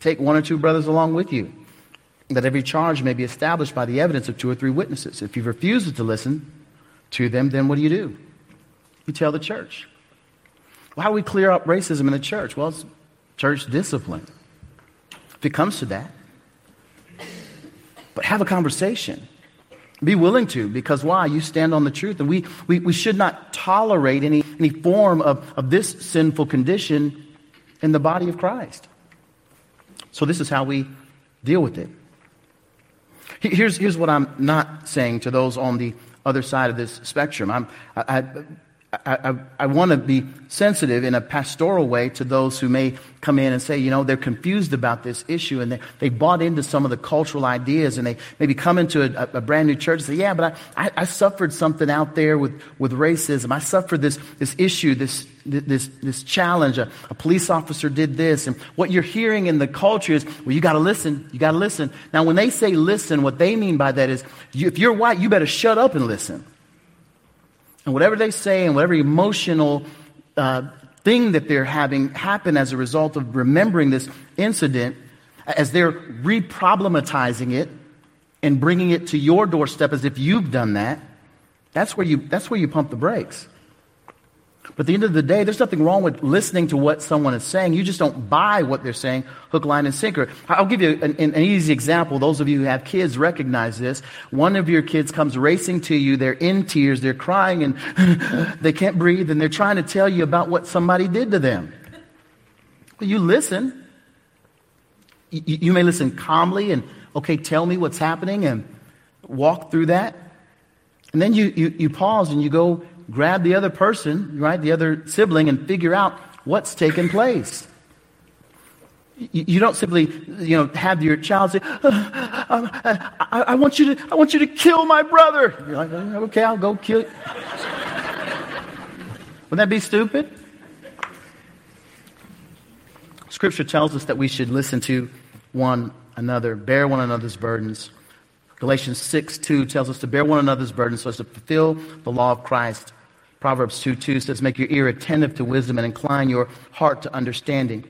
S2: take one or two brothers along with you, that every charge may be established by the evidence of two or three witnesses. If he refuses to listen to them, then what do you do? You tell the church. Well, how do we clear up racism in the church? Well, it's church discipline. If it comes to that. But have a conversation. Be willing to, because why? You stand on the truth. And we, we, we should not tolerate any, any form of, of this sinful condition in the body of Christ. So, this is how we deal with it. Here's, here's what I'm not saying to those on the other side of this spectrum. I'm, I, I, I, I, I want to be sensitive in a pastoral way to those who may come in and say, you know, they're confused about this issue and they, they bought into some of the cultural ideas and they maybe come into a, a brand new church and say, yeah, but I, I, I, suffered something out there with, with racism. I suffered this, this issue, this, this, this challenge. A, a police officer did this. And what you're hearing in the culture is, well, you got to listen. You got to listen. Now, when they say listen, what they mean by that is, you, if you're white, you better shut up and listen. And whatever they say and whatever emotional uh, thing that they're having happen as a result of remembering this incident, as they're reproblematizing it and bringing it to your doorstep as if you've done that, that's where you, that's where you pump the brakes. But at the end of the day, there's nothing wrong with listening to what someone is saying. You just don't buy what they're saying, hook, line, and sinker. I'll give you an, an, easy example. Those of you who have kids recognize this. One of your kids comes racing to you. They're in tears. They're crying and (laughs) they can't breathe and they're trying to tell you about what somebody did to them. You listen. You, you may listen calmly and, okay, tell me what's happening and walk through that. And then you, you, you pause and you go grab the other person, right, the other sibling, and figure out what's taken place. You, you don't simply, you know, have your child say, uh, I, I, I, want you to, I want you to kill my brother. You're like, okay, I'll go kill. Wouldn't that be stupid? Scripture tells us that we should listen to one another, bear one another's burdens. Galatians 6 2 tells us to bear one another's burdens so as to fulfill the law of Christ. Proverbs 2 2 says, Make your ear attentive to wisdom and incline your heart to understanding.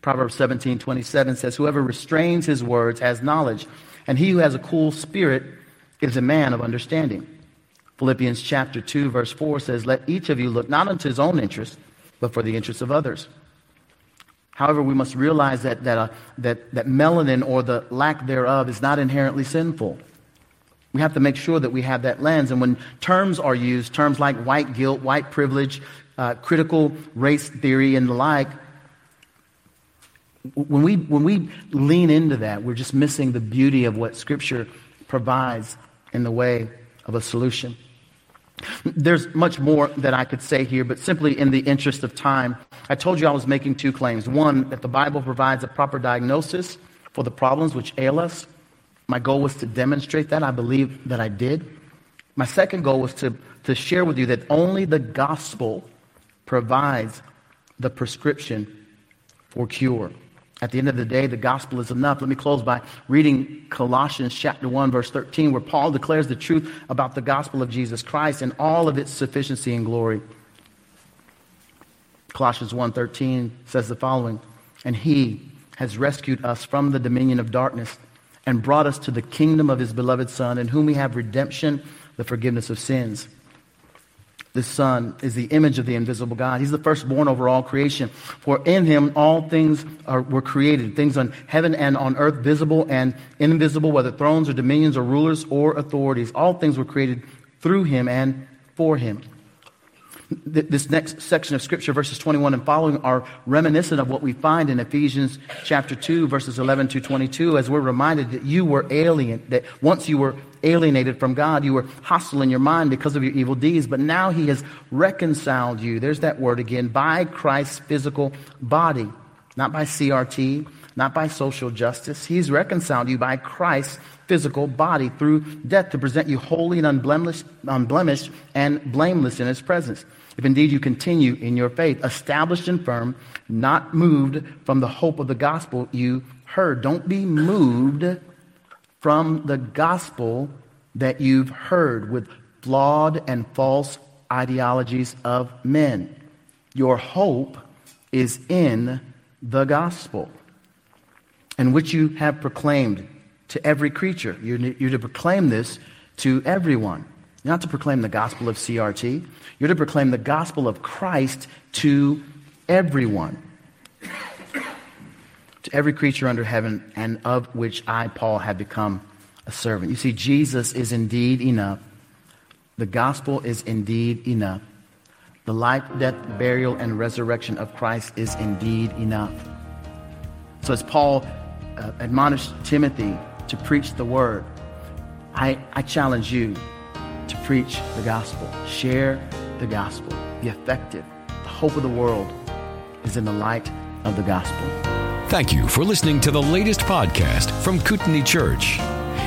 S2: Proverbs 17 27 says, Whoever restrains his words has knowledge, and he who has a cool spirit is a man of understanding. Philippians chapter 2, verse 4 says, Let each of you look not unto his own interest, but for the interests of others. However, we must realize that, that, uh, that, that melanin or the lack thereof is not inherently sinful. We have to make sure that we have that lens. And when terms are used, terms like white guilt, white privilege, uh, critical race theory, and the like, when we, when we lean into that, we're just missing the beauty of what Scripture provides in the way of a solution. There's much more that I could say here, but simply in the interest of time, I told you I was making two claims. One, that the Bible provides a proper diagnosis for the problems which ail us. My goal was to demonstrate that. I believe that I did. My second goal was to, to share with you that only the gospel provides the prescription for cure. At the end of the day, the gospel is enough. Let me close by reading Colossians chapter 1 verse 13 where Paul declares the truth about the gospel of Jesus Christ and all of its sufficiency and glory. Colossians 1:13 says the following, "And he has rescued us from the dominion of darkness and brought us to the kingdom of his beloved son in whom we have redemption, the forgiveness of sins." The Son is the image of the invisible God. He's the firstborn over all creation. For in him all things are, were created, things on heaven and on earth, visible and invisible, whether thrones or dominions or rulers or authorities. All things were created through him and for him this next section of scripture, verses 21 and following, are reminiscent of what we find in Ephesians chapter 2, verses 11 to 22, as we're reminded that you were alien, that once you were alienated from God, you were hostile in your mind because of your evil deeds, but now he has reconciled you. There's that word again, by Christ's physical body, not by CRT, not by social justice. He's reconciled you by Christ's physical body through death to present you holy and unblemished, unblemished and blameless in his presence. If indeed you continue in your faith, established and firm, not moved from the hope of the gospel you heard. Don't be moved from the gospel that you've heard with flawed and false ideologies of men. Your hope is in the gospel, in which you have proclaimed to every creature. You're, you're to proclaim this to everyone. Not to proclaim the gospel of CRT. You're to proclaim the gospel of Christ to everyone. to every creature under heaven, and of which I, Paul, have become a servant. You see, Jesus is indeed enough. The gospel is indeed enough. The life, death, burial, and resurrection of Christ is indeed enough. So, as Paul uh, admonished Timothy to preach the word, I, I challenge you to preach the gospel. Share the gospel. Be effective. The hope of the world is in the light of the gospel.
S3: Thank you for listening to the latest podcast from Kootenai Church.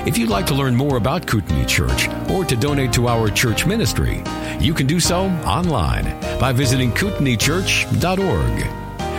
S3: If you'd like to learn more about Kootenai Church or to donate to our church ministry, you can do so online by visiting kootenaichurch.org.